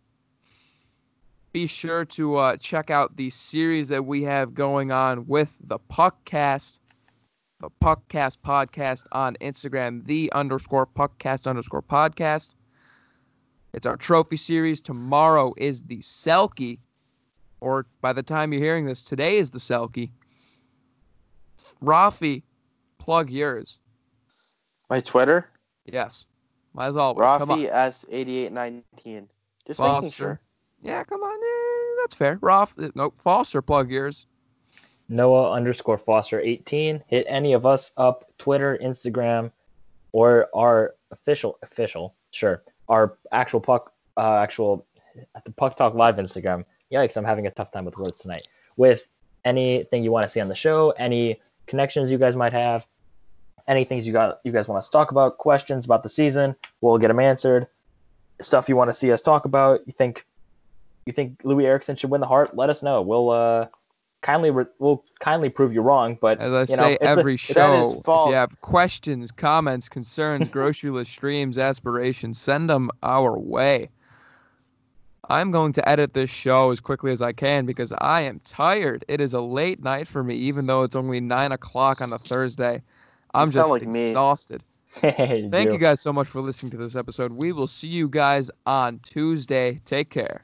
Be sure to uh, check out the series that we have going on with the Puckcast, Puckcast podcast on Instagram, the underscore Puckcast underscore podcast. It's our trophy series. Tomorrow is the Selke or by the time you're hearing this, today is the Selke. Rafi, plug yours. My Twitter, Yes. Might as always. Rafi S eighty eight nineteen. Just making sure. Yeah, come on. eh, that's fair. Raf, uh, nope. Foster, plug yours. Noah underscore Foster 18. Hit any of us up, Twitter, Instagram, or our official official, sure, our actual puck, uh, actual at the Puck Talk Live Instagram. Yikes, I'm having a tough time with words tonight. With anything you want to see on the show, any connections you guys might have, any things you got you guys want us to talk about, questions about the season, we'll get them answered. Stuff you want to see us talk about, you think you think Loui Eriksson should win the Hart? Let us know. We'll uh kindly re- we'll kindly prove you wrong, but As I you know, say it's every a- show, if you have questions, comments, concerns, <laughs> grocery list streams, aspirations, send them our way. I'm going to edit this show as quickly as I can because I am tired. It is a late night for me, even though it's only nine o'clock on a Thursday. I'm just like exhausted. <laughs> You Thank do. you guys so much for listening to this episode. We will see you guys on Tuesday. Take care.